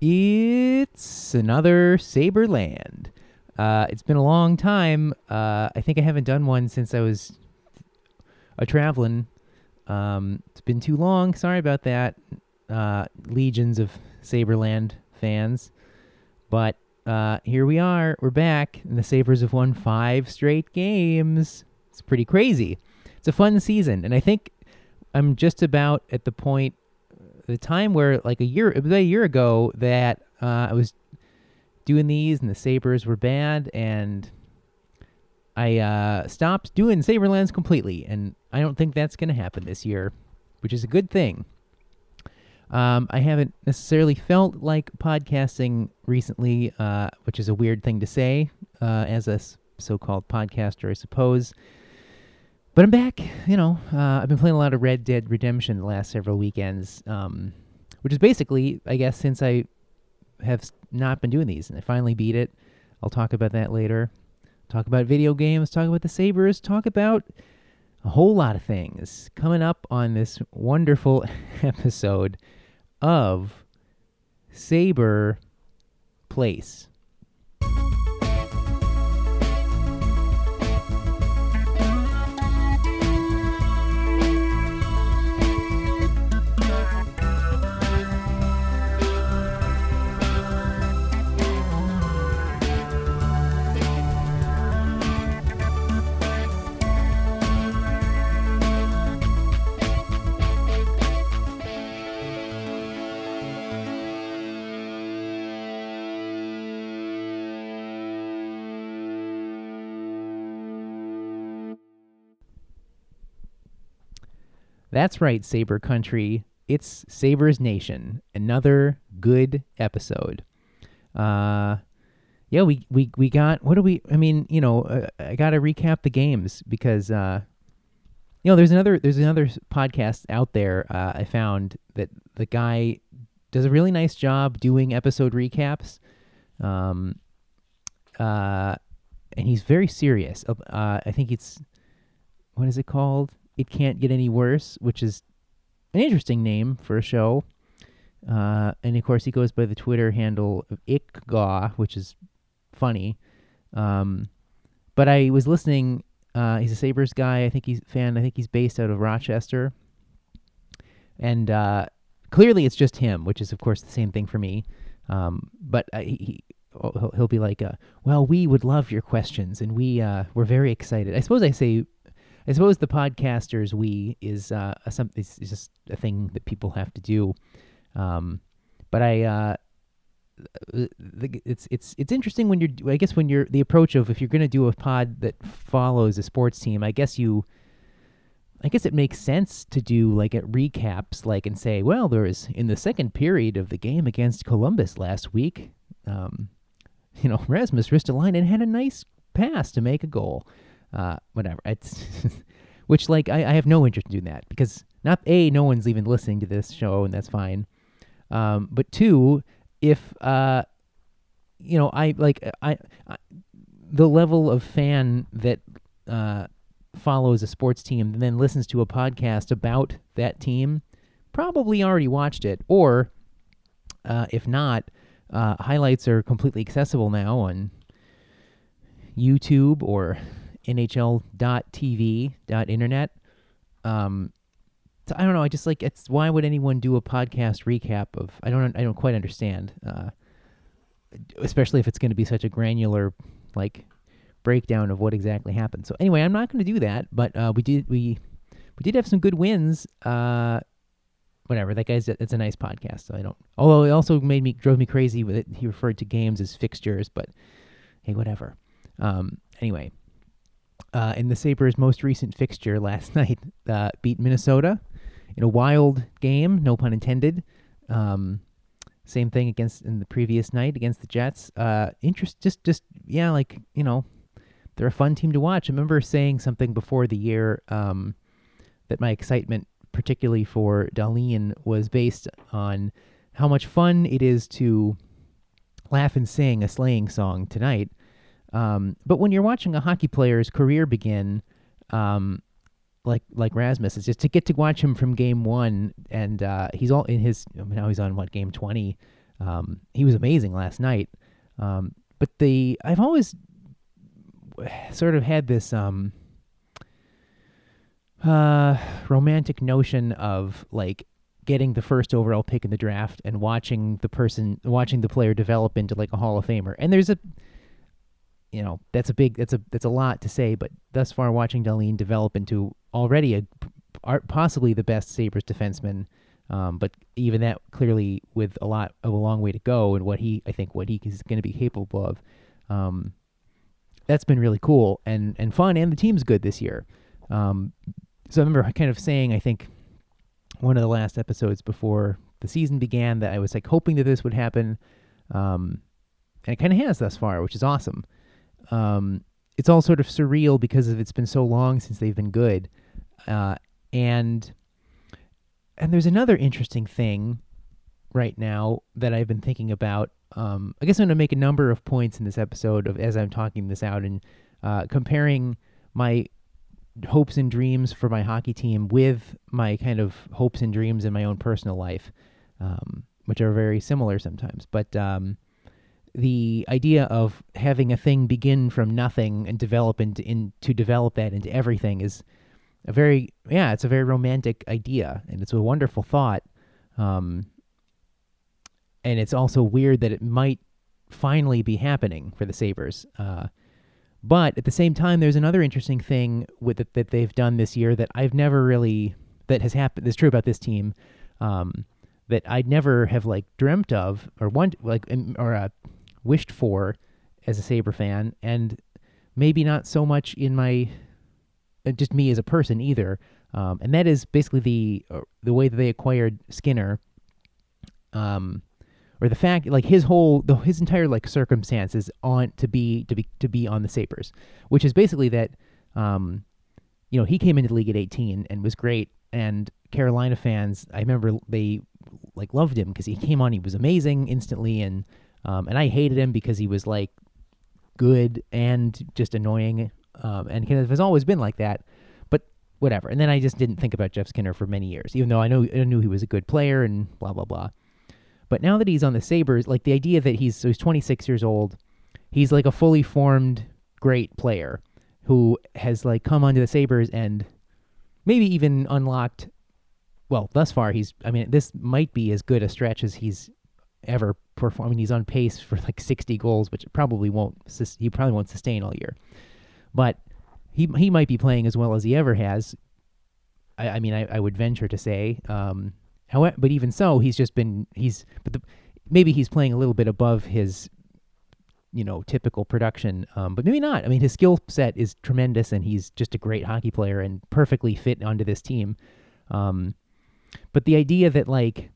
It's another Saberland. Uh, it's been a long time. Uh, I think I haven't done one since I was a traveling. Um, it's been too long. Sorry about that. Uh, legions of Saberland fans. But uh, here we are. We're back, and the Sabres have won five straight games. It's pretty crazy. It's a fun season, and I think I'm just about at the point, the time where like a year, about a year ago, that uh, I was doing these, and the Sabres were bad, and I uh, stopped doing Saberlands completely, and I don't think that's going to happen this year, which is a good thing. Um, I haven't necessarily felt like podcasting recently, uh, which is a weird thing to say uh, as a so-called podcaster, I suppose. But I'm back. You know, uh, I've been playing a lot of Red Dead Redemption the last several weekends, um, which is basically, I guess, since I have not been doing these, and I finally beat it. I'll talk about that later. Talk about video games. Talk about the Sabres. Talk about a whole lot of things coming up on this wonderful episode of Saber Place. That's right, Saber Country. It's Sabres Nation. Another good episode. Uh, yeah, we, we, we got, what do we, I mean, you know, uh, I got to recap the games because, uh, you know, there's another, there's another podcast out there, uh, I found that the guy does a really nice job doing episode recaps. Um, uh, and he's very serious. Uh, I think it's, what is it called? It Can't Get Any Worse, which is an interesting name for a show. Uh, and of course, he goes by the Twitter handle of Ickgaw, which is funny. Um, but I was listening. Uh, he's a Sabres guy. I think he's fan. I think he's based out of Rochester. And uh, clearly, it's just him, which is, of course, the same thing for me. Um, but he, he he'll, he'll be like, uh, "Well, we would love your questions, and we uh, we're very excited." I suppose I say I suppose the podcasters we is uh a some is, just a thing that people have to do. Um, but I uh, it's it's it's interesting when you're I guess when you're the approach of if you're going to do a pod that follows a sports team, I guess you I guess it makes sense to do like at recaps like and say, well, there is in the second period of the game against Columbus last week, um, you know, Rasmus Ristolainen had a nice pass to make a goal uh, whatever. It's which like I, I have no interest in doing that because not a no one's even listening to this show and that's fine. Um, but two, if uh, you know, I like I, I the level of fan that uh follows a sports team and then listens to a podcast about that team probably already watched it or uh, if not uh, highlights are completely accessible now on youtube or nhl.tv internet. Um so i don't know i just like it's why would anyone do a podcast recap of i don't i don't quite understand uh especially if it's going to be such a granular like breakdown of what exactly happened. So anyway i'm not going to do that but uh we did we we did have some good wins uh whatever that guy's it's a nice podcast so i don't although it also made me drove me crazy with it. He referred to games as fixtures but hey whatever. Um anyway uh, in the Sabres' most recent fixture last night, uh, beat Minnesota in a wild game, no pun intended. Um, same thing against in the previous night against the Jets. Uh, interest, just, just yeah, like you know, they're a fun team to watch. I remember saying something before the year um, that my excitement, particularly for Dahlin, was based on how much fun it is to laugh and sing a slaying song tonight. Um, but when you're watching a hockey player's career begin, um, like like Rasmus, it's just to get to watch him from game one, and uh, he's all in his. I mean, now he's on what game twenty. Um, he was amazing last night. Um, but the I've always sort of had this um, uh, romantic notion of like getting the first overall pick in the draft and watching the person watching the player develop into like a Hall of Famer. And there's a you know, that's a big that's a that's a lot to say, but thus far watching Dahlin develop into already a possibly the best Sabres defenseman um, but even that clearly with a lot of a long way to go and what he I think what he is going to be capable of. Um, that's been really cool and and fun and the team's good this year. Um, so I remember kind of saying I think one of the last episodes before the season began that I was like hoping that this would happen. Um, and it kind of has thus far, which is awesome. Um, it's all sort of surreal because of it's been so long since they've been good. Uh, and and there's another interesting thing right now that I've been thinking about. Um, I guess I'm going to make a number of points in this episode of as I'm talking this out and uh, comparing my hopes and dreams for my hockey team with my kind of hopes and dreams in my own personal life, um, which are very similar sometimes. But um, the idea of having a thing begin from nothing and develop into in, to develop that into everything is a very yeah, it's a very romantic idea and it's a wonderful thought. Um, and it's also weird that it might finally be happening for the Sabres. Uh, but at the same time, there's another interesting thing with it that they've done this year that I've never really that has happened. That's true about this team. Um, that I'd never have like dreamt of or want like or uh, wished for as a Sabre fan, and maybe not so much in my uh, just me as a person either. Um, and that is basically the uh, the way that they acquired Skinner. Um, or the fact like his whole the his entire like circumstances on to be to be to be on the Sabres, which is basically that um, you know, he came into the league at 18 and was great and Carolina fans, I remember they like loved him because he came on, he was amazing instantly and um, and I hated him because he was like good and just annoying um, and of has always been like that. But whatever. And then I just didn't think about Jeff Skinner for many years, even though I know I knew he was a good player and blah blah blah. But now that he's on the Sabres, like the idea that he's so he's 26 years old, he's like a fully formed great player who has like come onto the Sabres and maybe even unlocked well, thus far he's I mean this might be as good a stretch as he's ever performed. I mean he's on pace for like 60 goals, which probably won't he probably won't sustain all year but he he might be playing as well as he ever has. I, I mean, I, I would venture to say. Um, however, but even so, he's just been he's but the, maybe he's playing a little bit above his you know typical production um, but maybe not i mean his skill set is tremendous and he's just a great hockey player and perfectly fit onto this team um, but the idea that like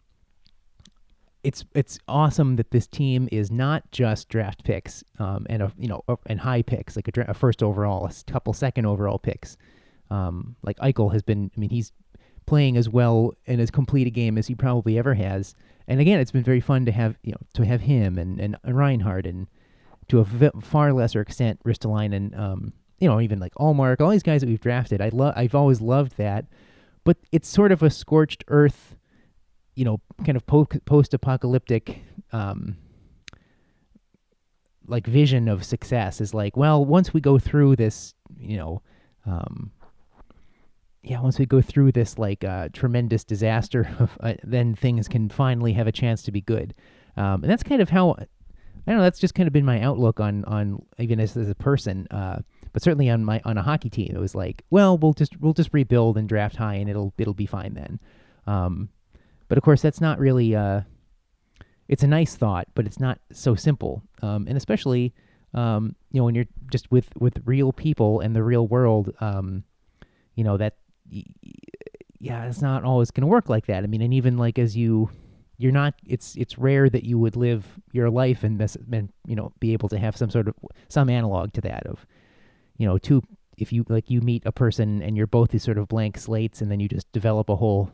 it's it's awesome that this team is not just draft picks um, and a, you know and high picks like a, dra- a, first overall, a couple second overall picks. Um, like Eichel has been, I mean, he's playing as well and as complete a game as he probably ever has. And again, it's been very fun to have you know to have him and and, and Reinhart and to a v- far lesser extent Ristolainen, um, you know, even like Ullmark, all these guys that we've drafted. I love, I've always loved that, but it's sort of a scorched earth you know, kind of po- post-apocalyptic um, like vision of success is like, well, once we go through this, you know, um, yeah, once we go through this like uh, tremendous disaster, uh, then things can finally have a chance to be good. Um, and that's kind of how I don't know. That's just kind of been my outlook on on even as, as a person. Uh, but certainly on my on a hockey team, it was like, well, we'll just we'll just rebuild and draft high, and it'll it'll be fine then. Um, but of course, that's not really. Uh, it's a nice thought, but it's not so simple. Um, and especially, um, you know, when you're just with with real people and the real world, um, you know that. Yeah, it's not always going to work like that. I mean, and even like as you, you're not. It's it's rare that you would live your life and, this, and you know be able to have some sort of some analog to that of, you know, two if you like you meet a person and you're both these sort of blank slates and then you just develop a whole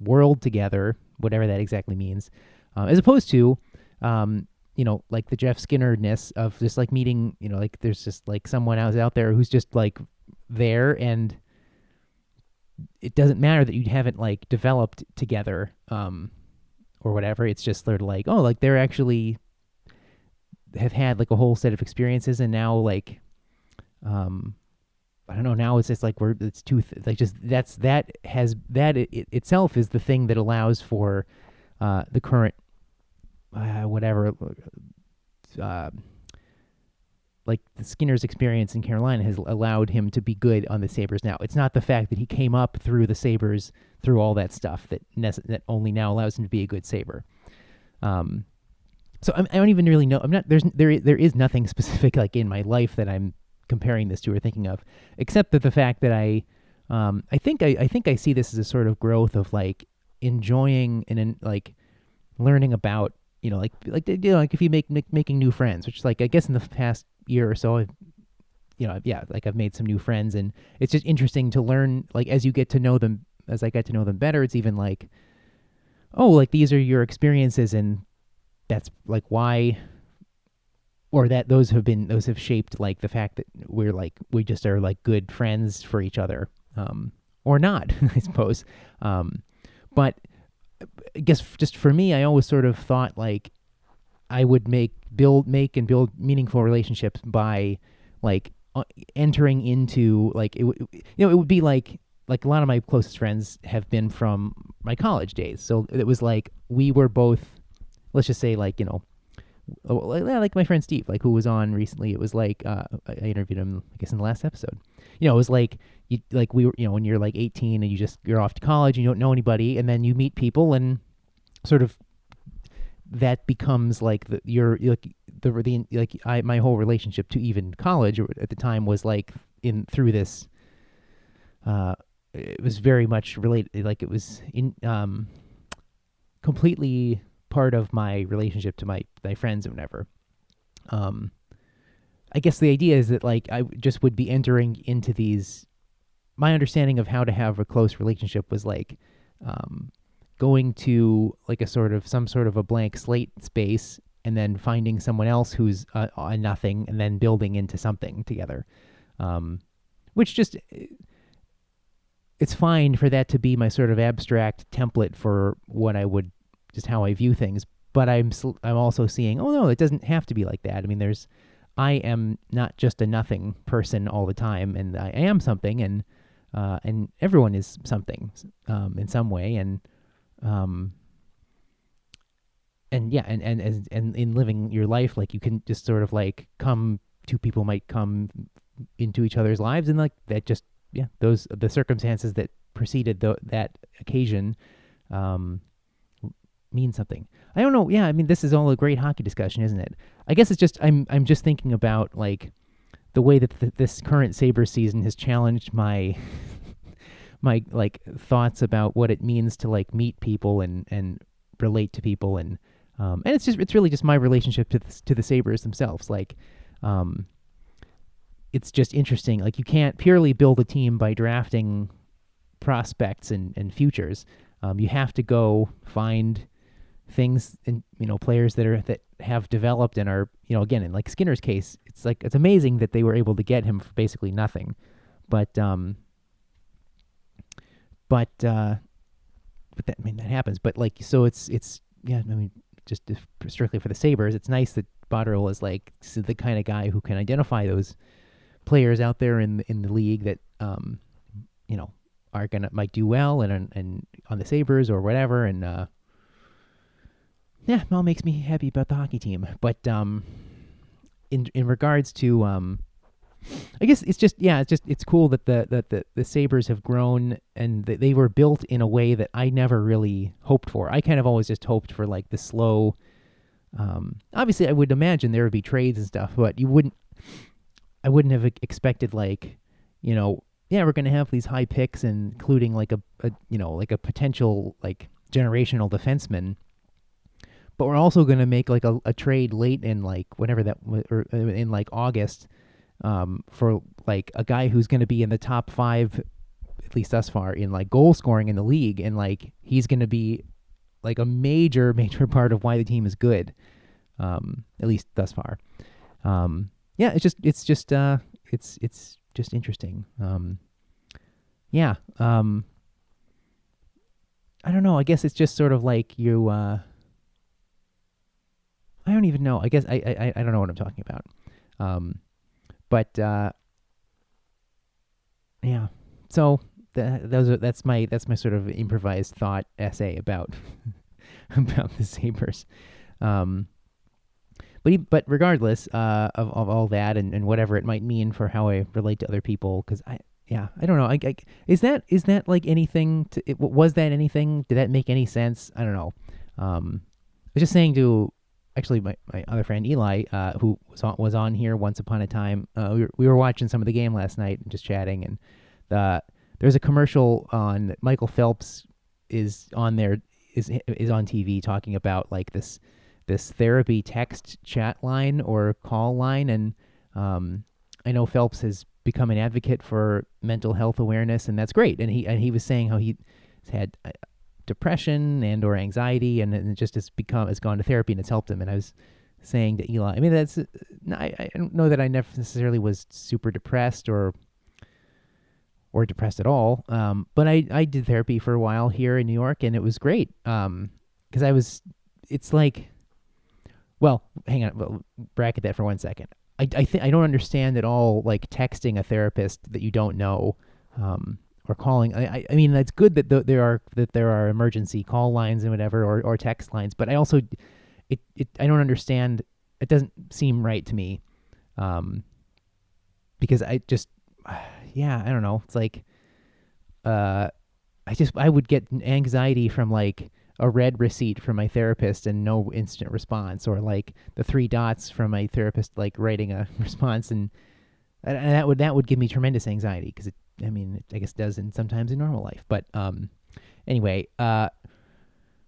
world together, whatever that exactly means, uh, as opposed to, um, you know, like the Jeff Skinner-ness of just like meeting, you know, like there's just like someone else out there who's just like there and it doesn't matter that you haven't like developed together um, or whatever. It's just of like, oh, like they're actually have had like a whole set of experiences, and now like, um, I don't know. Now it's just like we're it's too th- like just that's that has that it, it itself is the thing that allows for uh, the current uh, whatever uh, like the Skinner's experience in Carolina has allowed him to be good on the Sabres now. It's not the fact that he came up through the Sabres through all that stuff that that only now allows him to be a good Sabre. Um, so I'm, I do not even really know. I'm not there's there there is nothing specific like in my life that I'm comparing this to or thinking of, except that the fact that I um, I think I, I think I see this as a sort of growth of like enjoying and in, like learning about you know like like you know like if you make, make making new friends, which like I guess in the past year or so I've you know yeah like I've made some new friends and it's just interesting to learn like as you get to know them as I get to know them better it's even like oh like these are your experiences and that's like why or that those have been those have shaped like the fact that we're like we just are like good friends for each other um or not i suppose. Um but i guess just for me i always sort of thought like i would make build make and build meaningful relationships by like uh, entering into like it you know it would be like like a lot of my closest friends have been from my college days. So it was like we were both let's just say like you know like my friend Steve, like who was on recently. It was like uh, I interviewed him, I guess, in the last episode. You know, it was like you like we were, you know, when you're like 18 and you just you're off to college and you don't know anybody, and then you meet people and sort of that becomes like the your like the the like I my whole relationship to even college at the time was like in through this. Uh, it was very much related, like it was in um completely part of my relationship to my my friends and whatever. Um, I guess the idea is that like I just would be entering into these. My understanding of how to have a close relationship was like um, going to like a sort of some sort of a blank slate space and then finding someone else who's uh, a nothing and then building into something together. Um, which just it's fine for that to be my sort of abstract template for what I would just how I view things. But I'm I'm also seeing, oh no, it doesn't have to be like that. I mean, there's I am not just a nothing person all the time, and I am something, and uh, and everyone is something um, in some way, and um, and yeah, and and and, and in living your life, like you can just sort of like come, two people might come into each other's lives, and like that just yeah, those the circumstances that preceded the, that occasion um, mean something. I don't know. Yeah, I mean, this is all a great hockey discussion, isn't it? I guess it's just I'm I'm just thinking about like the way that th- this current Saber season has challenged my my like thoughts about what it means to like meet people and and relate to people and um and it's just it's really just my relationship to the, to the Sabres themselves. Like um it's just interesting. Like you can't purely build a team by drafting prospects and, and futures. Um, you have to go find things and you know players that are that have developed and are you know again in like Skinner's case it's like it's amazing that they were able to get him for basically nothing. But um but uh but that I mean that happens. But like so it's it's yeah I mean just strictly for the Sabres it's nice that Botterill is like the kind of guy who can identify those players out there in in the league that um you know are gonna might do well and and on the Sabres or whatever. And uh yeah, all makes me happy about the hockey team. But um, in in regards to um, I guess it's just yeah, it's just it's cool that the that the, the Sabres have grown and that they were built in a way that I never really hoped for. I kind of always just hoped for like the slow. Um, obviously, I would imagine there would be trades and stuff, but you wouldn't. I wouldn't have expected like, you know, yeah, we're gonna have these high picks, including like a, a you know like a potential like generational defenseman but we're also going to make like a, a trade late in like whenever that or uh, in like August um, for like a guy who's going to be in the top five at least thus far in like goal scoring in the league and like he's going to be like a major major part of why the team is good um, at least thus far. Um, yeah it's just it's just uh it's it's just interesting. Um, yeah um, I don't know I guess it's just sort of like you uh I don't even know. I guess I I I don't know what I'm talking about. Um, but uh, yeah. So that those are that's my that's my sort of improvised thought essay about about the Sabres. Um, but he, but regardless uh, of of all that and, and whatever it might mean for how I relate to other people, because I yeah I don't know I, I, is that is that like anything to it, was that anything did that make any sense I don't know um, I was just saying to actually my, my other friend Eli uh, who was on, was on here once upon a time uh, we, were, we were watching some of the game last night and just chatting and the there's a commercial on Michael Phelps is on there is is on TV talking about like this this therapy text chat line or call line, and um, I know Phelps has become an advocate for mental health awareness, and that's great. And he and he was saying how he had depression and or anxiety, and, and it just has become has gone to therapy and it's helped him. And I was saying to Eli, I mean that's I, I don't know that I never necessarily was super depressed or or depressed at all. Um, but I, I did therapy for a while here in New York, and it was great. Um, because I was, it's like, well, hang on, bracket that for one second. I, I think I don't understand at all like texting a therapist that you don't know, um, or calling. I, I mean, that's good that th- there are that there are emergency call lines and whatever, or, or text lines. But I also, it, it I don't understand. It doesn't seem right to me, um, because I just yeah, I don't know. It's like, uh, I just I would get anxiety from like a red receipt from my therapist and no instant response, or like the three dots from my therapist like writing a response, and, and that would that would give me tremendous anxiety because it. I mean, I guess does in sometimes in normal life, but um, anyway, uh,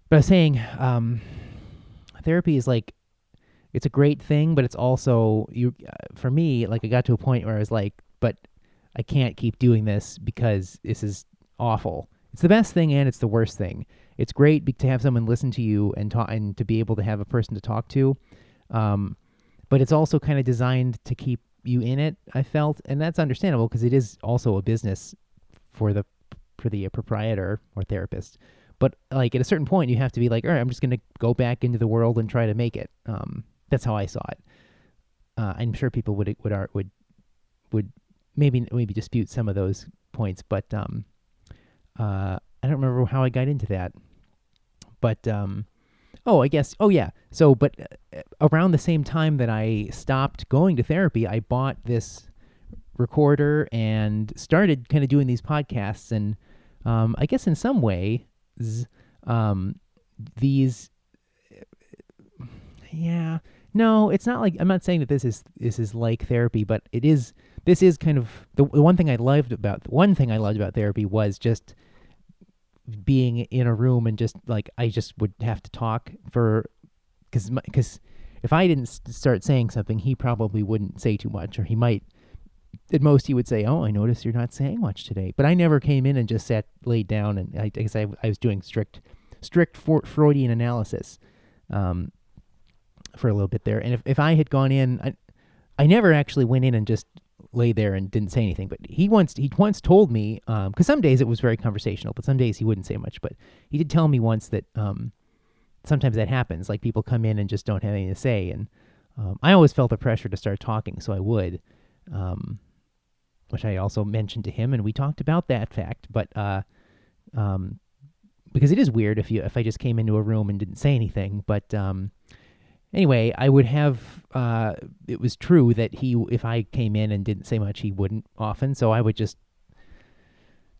but I was saying, um, therapy is like it's a great thing, but it's also you uh, for me like I got to a point where I was like, but I can't keep doing this because this is awful. It's the best thing and it's the worst thing. It's great be- to have someone listen to you and talk and to be able to have a person to talk to, um, but it's also kind of designed to keep you in it. I felt, and that's understandable because it is also a business for the for the proprietor or therapist. But like at a certain point, you have to be like, all right, I'm just going to go back into the world and try to make it. Um, that's how I saw it. Uh, I'm sure people would would would would maybe maybe dispute some of those points, but um, uh, I don't remember how I got into that. But um, oh, I guess oh yeah. So, but uh, around the same time that I stopped going to therapy, I bought this recorder and started kind of doing these podcasts, and um, I guess in some way, um, these yeah. No, it's not like I'm not saying that this is this is like therapy, but it is this is kind of the, the one thing I loved about one thing I loved about therapy was just being in a room and just like I just would have to talk for because because if I didn't start saying something, he probably wouldn't say too much, or he might. At most, he would say, "Oh, I notice you're not saying much today." But I never came in and just sat laid down, and I, I guess I, I was doing strict, strict Freudian analysis um, for a little bit there. And if, if I had gone in, I, I never actually went in and just lay there and didn't say anything. But he once he once told me because um, some days it was very conversational, but some days he wouldn't say much. But he did tell me once that um, sometimes that happens. Like people come in and just don't have anything to say, and um, I always felt the pressure to start talking, so I would, um, which I also mentioned to him, and we talked about that fact. But uh, um, because it is weird if you if I just came into a room and didn't say anything, but um, anyway, I would have. Uh, it was true that he, if I came in and didn't say much, he wouldn't often. So I would just,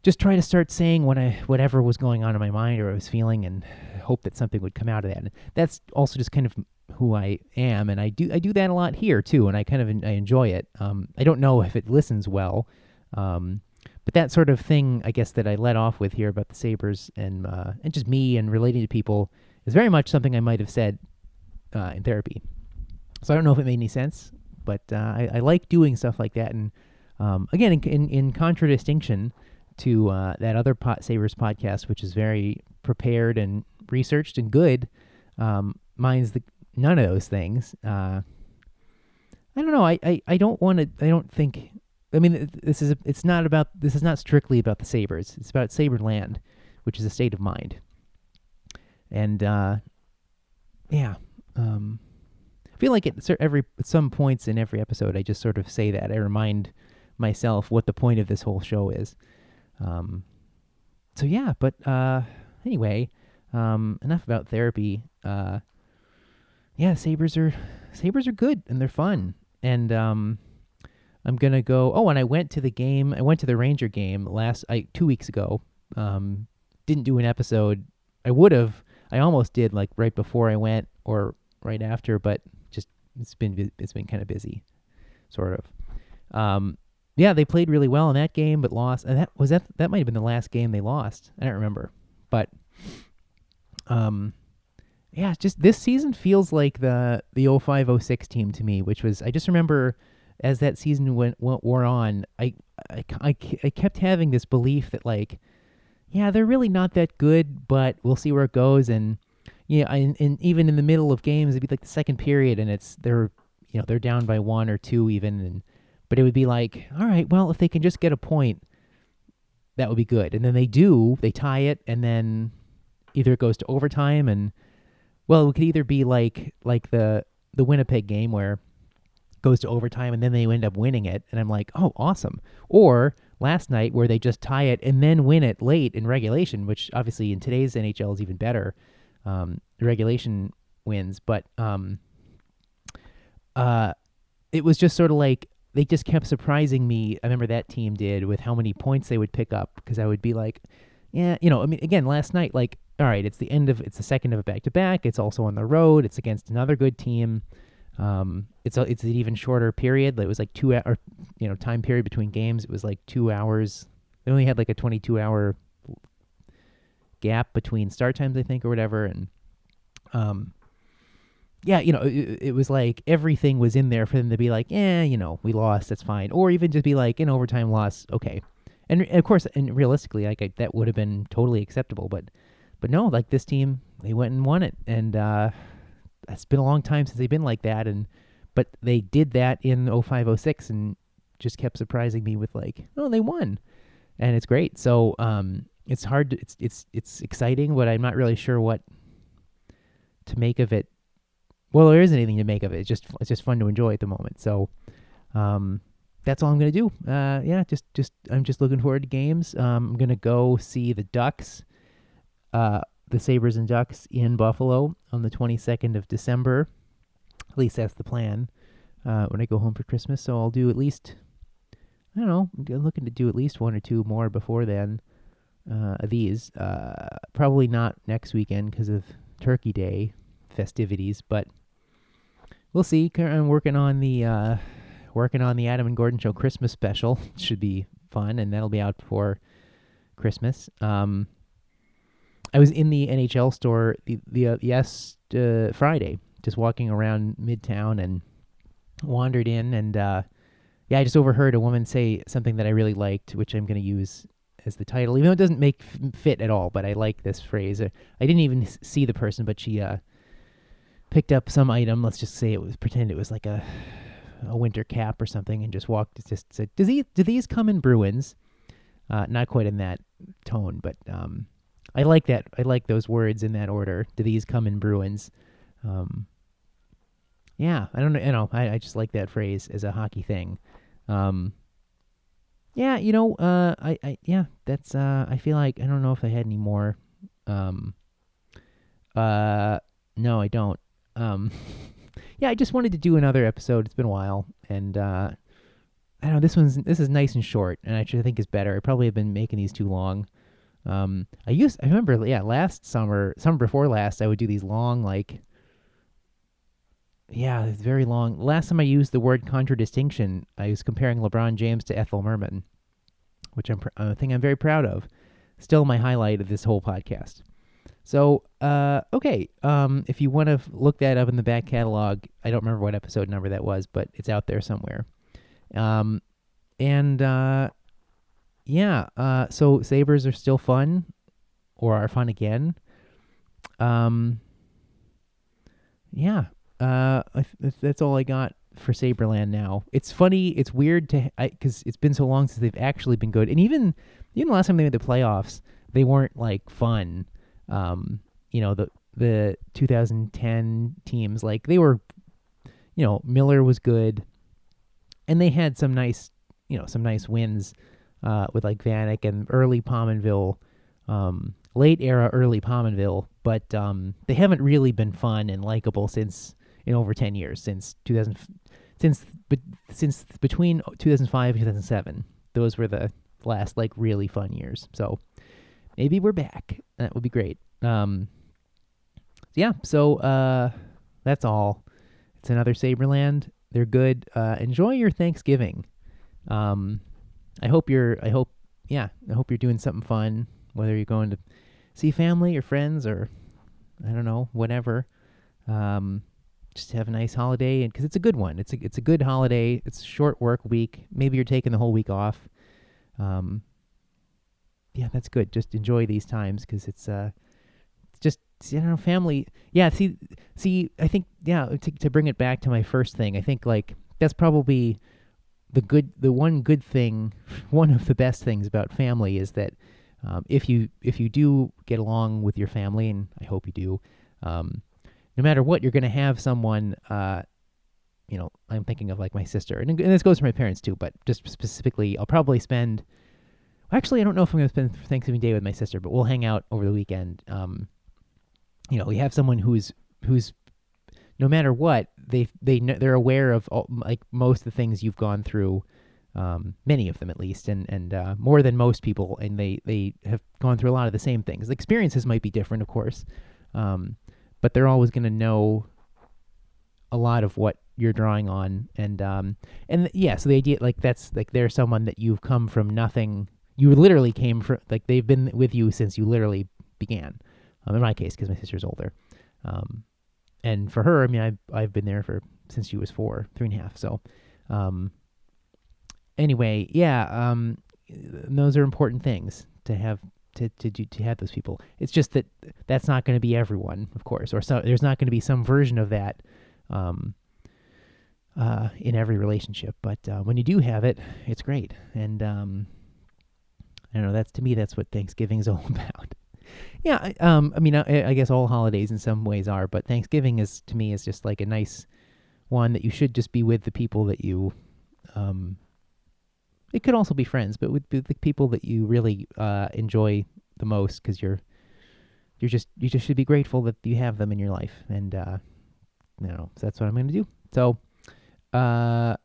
just try to start saying what I, whatever was going on in my mind or I was feeling, and hope that something would come out of that. And that's also just kind of who I am, and I do, I do that a lot here too, and I kind of, I enjoy it. Um, I don't know if it listens well. Um, but that sort of thing, I guess, that I let off with here about the Sabres and uh, and just me and relating to people is very much something I might have said uh, in therapy. So I don't know if it made any sense, but uh, I, I, like doing stuff like that. And um, again, in, in, in, contradistinction to uh, that other Pot Sabres podcast, which is very prepared and researched and good, um, mine's the none of those things. Uh, I don't know. I, I, I don't want to. I don't think. I mean, this is it's not about. This is not strictly about the Sabres. It's about Saber Land, which is a state of mind. And uh, yeah, um, I feel like at every at some points in every episode, I just sort of say that. I remind myself what the point of this whole show is. Um, so yeah, but uh, anyway, um, enough about therapy. Uh, yeah, sabers are sabers are good and they're fun. And um, I'm gonna go. Oh, and I went to the game. I went to the Ranger game last I two weeks ago. Um, didn't do an episode. I would have. I almost did like right before I went or right after, but just it's been it's been kind of busy, sort of. Um, yeah, they played really well in that game, but lost. And that was that. That might have been the last game they lost. I don't remember, but um, yeah, just this season feels like the the 0506 team to me, which was I just remember as that season went, went wore on, I, I, I, I kept having this belief that like, yeah, they're really not that good, but we'll see where it goes. And yeah, and, and even in the middle of games, it'd be like the second period, and it's they're you know they're down by one or two even, and but it would be like, all right, well, if they can just get a point, that would be good. And then they do, they tie it, and then either it goes to overtime, and well, it could either be like like the the Winnipeg game where goes to overtime and then they end up winning it and I'm like, "Oh, awesome." Or last night where they just tie it and then win it late in regulation, which obviously in today's NHL is even better. Um, regulation wins, but um, uh, it was just sort of like they just kept surprising me. I remember that team did with how many points they would pick up because I would be like, yeah, you know, I mean, again, last night, like, all right, it's the end of, it's the second of a back to back. It's also on the road. It's against another good team. Um, it's a, it's an even shorter period. It was like two or you know time period between games. It was like two hours. They only had like a 22 hour gap between start times, I think, or whatever. And um, yeah, you know, it, it, was like everything was in there for them to be like, yeah, you know, we lost, that's fine, or even just be like an overtime loss, okay. And, and of course, and realistically, like I, that would have been totally acceptable, but but no, like this team, they went and won it, and uh, it's been a long time since they've been like that. And but they did that in 0506 and just kept surprising me with like oh they won. And it's great. So um it's hard to, it's it's it's exciting but i'm not really sure what to make of it well there isn't anything to make of it it's just it's just fun to enjoy at the moment so um that's all i'm gonna do uh yeah just just i'm just looking forward to games um i'm gonna go see the ducks uh the Sabres and Ducks in Buffalo on the 22nd of December. At least that's the plan uh, when I go home for Christmas. So I'll do at least, I don't know, I'm looking to do at least one or two more before then. Uh, these uh, probably not next weekend because of Turkey Day festivities, but we'll see. I'm working on the uh, working on the Adam and Gordon Show Christmas special. Should be fun, and that'll be out before Christmas. Um, I was in the NHL store the the uh, yes uh, Friday, just walking around Midtown and wandered in and uh, yeah, I just overheard a woman say something that I really liked, which I'm going to use as the title, even though it doesn't make fit at all. But I like this phrase. Uh, I didn't even see the person, but she uh, picked up some item. Let's just say it was pretend it was like a a winter cap or something, and just walked. Just said, "Do these do these come in Bruins?" Uh, not quite in that tone, but um, I like that. I like those words in that order. Do these come in Bruins? Um, yeah, I don't know. You know, I, I just like that phrase as a hockey thing. Um, yeah, you know, uh, I, I, yeah, that's. Uh, I feel like I don't know if I had any more. Um, uh, no, I don't. Um, yeah, I just wanted to do another episode. It's been a while, and uh, I don't know. This one's this is nice and short, and I think is better. I probably have been making these too long. Um, I used, I remember, yeah, last summer, summer before last, I would do these long, like, yeah, it's very long. Last time I used the word contradistinction, I was comparing LeBron James to Ethel Merman, which I'm, a thing I'm very proud of. Still my highlight of this whole podcast. So, uh, okay, um, if you want to look that up in the back catalog, I don't remember what episode number that was, but it's out there somewhere. Um, and uh, yeah, uh, so sabers are still fun, or are fun again. Um, yeah, uh, that's all I got for Saberland now. It's funny, it's weird to because it's been so long since they've actually been good, and even even last time they made the playoffs, they weren't like fun. Um, you know the the 2010 teams like they were you know, Miller was good, and they had some nice, you know, some nice wins uh, with like Vanek and early Pominville, um, late era early Pominville, but um, they haven't really been fun and likable since in over ten years since 2000 since but since between 2005 and 2007. Those were the last like really fun years. So maybe we're back. That would be great. Um, yeah. So uh, that's all. It's another Saberland. They're good. Uh, enjoy your Thanksgiving. Um, I hope you're. I hope. Yeah. I hope you're doing something fun. Whether you're going to see family or friends or I don't know, whatever. Um, just have a nice holiday, and because it's a good one. It's a it's a good holiday. It's a short work week. Maybe you're taking the whole week off. Um, yeah, that's good. Just enjoy these times because it's uh, just don't know, family. Yeah, see, see, I think yeah. To to bring it back to my first thing, I think like that's probably the good, the one good thing, one of the best things about family is that um, if you if you do get along with your family, and I hope you do, um, no matter what, you're going to have someone. Uh, you know, I'm thinking of like my sister, and, and this goes for my parents too. But just specifically, I'll probably spend. Actually, I don't know if I'm going to spend Thanksgiving Day with my sister, but we'll hang out over the weekend. Um, you know, we have someone who's who's no matter what they they they're aware of all, like most of the things you've gone through um, many of them at least, and and uh, more than most people, and they they have gone through a lot of the same things. The experiences might be different, of course, um, but they're always going to know a lot of what you're drawing on, and um, and yeah, so the idea like that's like they're someone that you've come from nothing. You literally came from like they've been with you since you literally began. Um, in my case, because my sister's older, um, and for her, I mean, I've I've been there for since she was four, three and a half. So, um, anyway, yeah, um, those are important things to have to to do to have those people. It's just that that's not going to be everyone, of course, or so there's not going to be some version of that um, uh, in every relationship. But uh, when you do have it, it's great, and um, I don't know. That's to me, that's what Thanksgiving is all about. yeah, I, um, I mean, I, I guess all holidays in some ways are, but Thanksgiving is to me is just like a nice one that you should just be with the people that you um, it could also be friends, but with, the people that you really uh, enjoy the most, because you're you're just you just should be grateful that you have them in your life, and uh, you know so that's what I'm going to do. So, uh,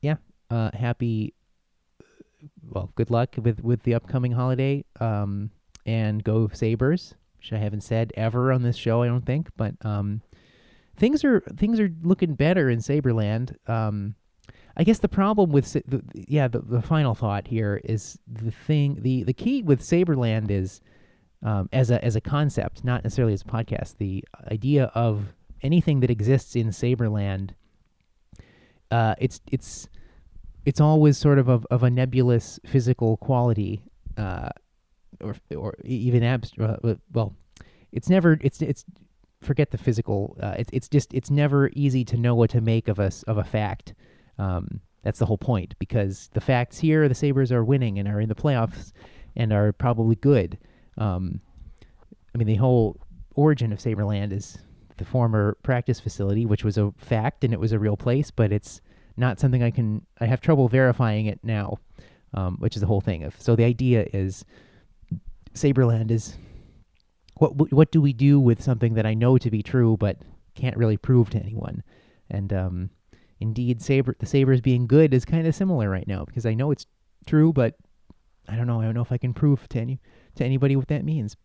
yeah, uh, happy. Well, good luck with with the upcoming holiday. Um, and go Sabres, which I haven't said ever on this show, I don't think, but um, things are things are looking better in Saberland. Um, I guess the problem with the, yeah the, the final thought here is the thing the the key with Saberland is um, as a as a concept, not necessarily as a podcast. The idea of anything that exists in Saberland, uh, it's it's it's always sort of of, of a nebulous physical quality, uh, or or even abstract. Uh, well, it's never it's it's forget the physical. Uh, it's it's just it's never easy to know what to make of a of a fact. Um, that's the whole point because the facts here, the Sabres are winning and are in the playoffs and are probably good. Um, I mean, the whole origin of Saberland is the former practice facility, which was a fact and it was a real place, but it's not something I can. I have trouble verifying it now, um, which is the whole thing. Of so the idea is Saberland is what what do we do with something that I know to be true but can't really prove to anyone, and um, indeed saber the sabres being good is kind of similar right now because I know it's true, but I don't know. I don't know if I can prove to any to anybody what that means.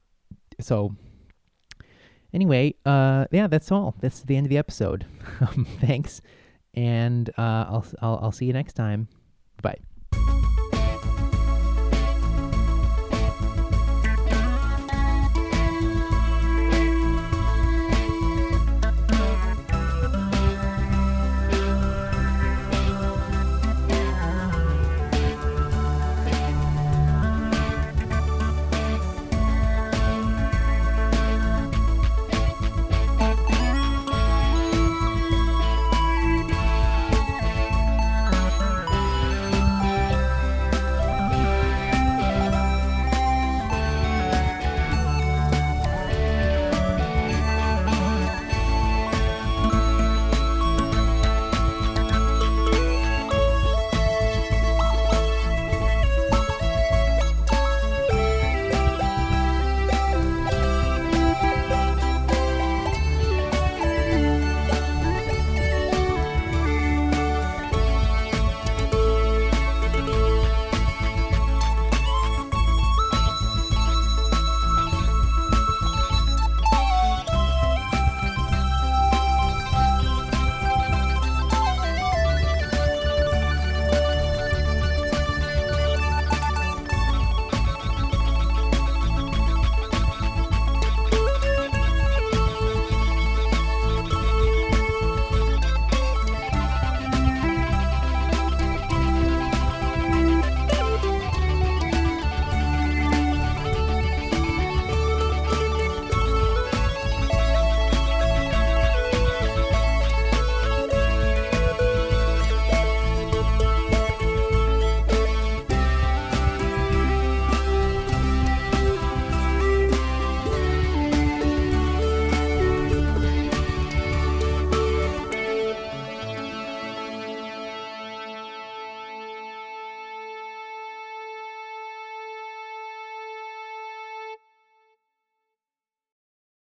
So anyway, uh, yeah, that's all. That's the end of the episode. Thanks, and uh, I'll, I'll I'll see you next time. Bye.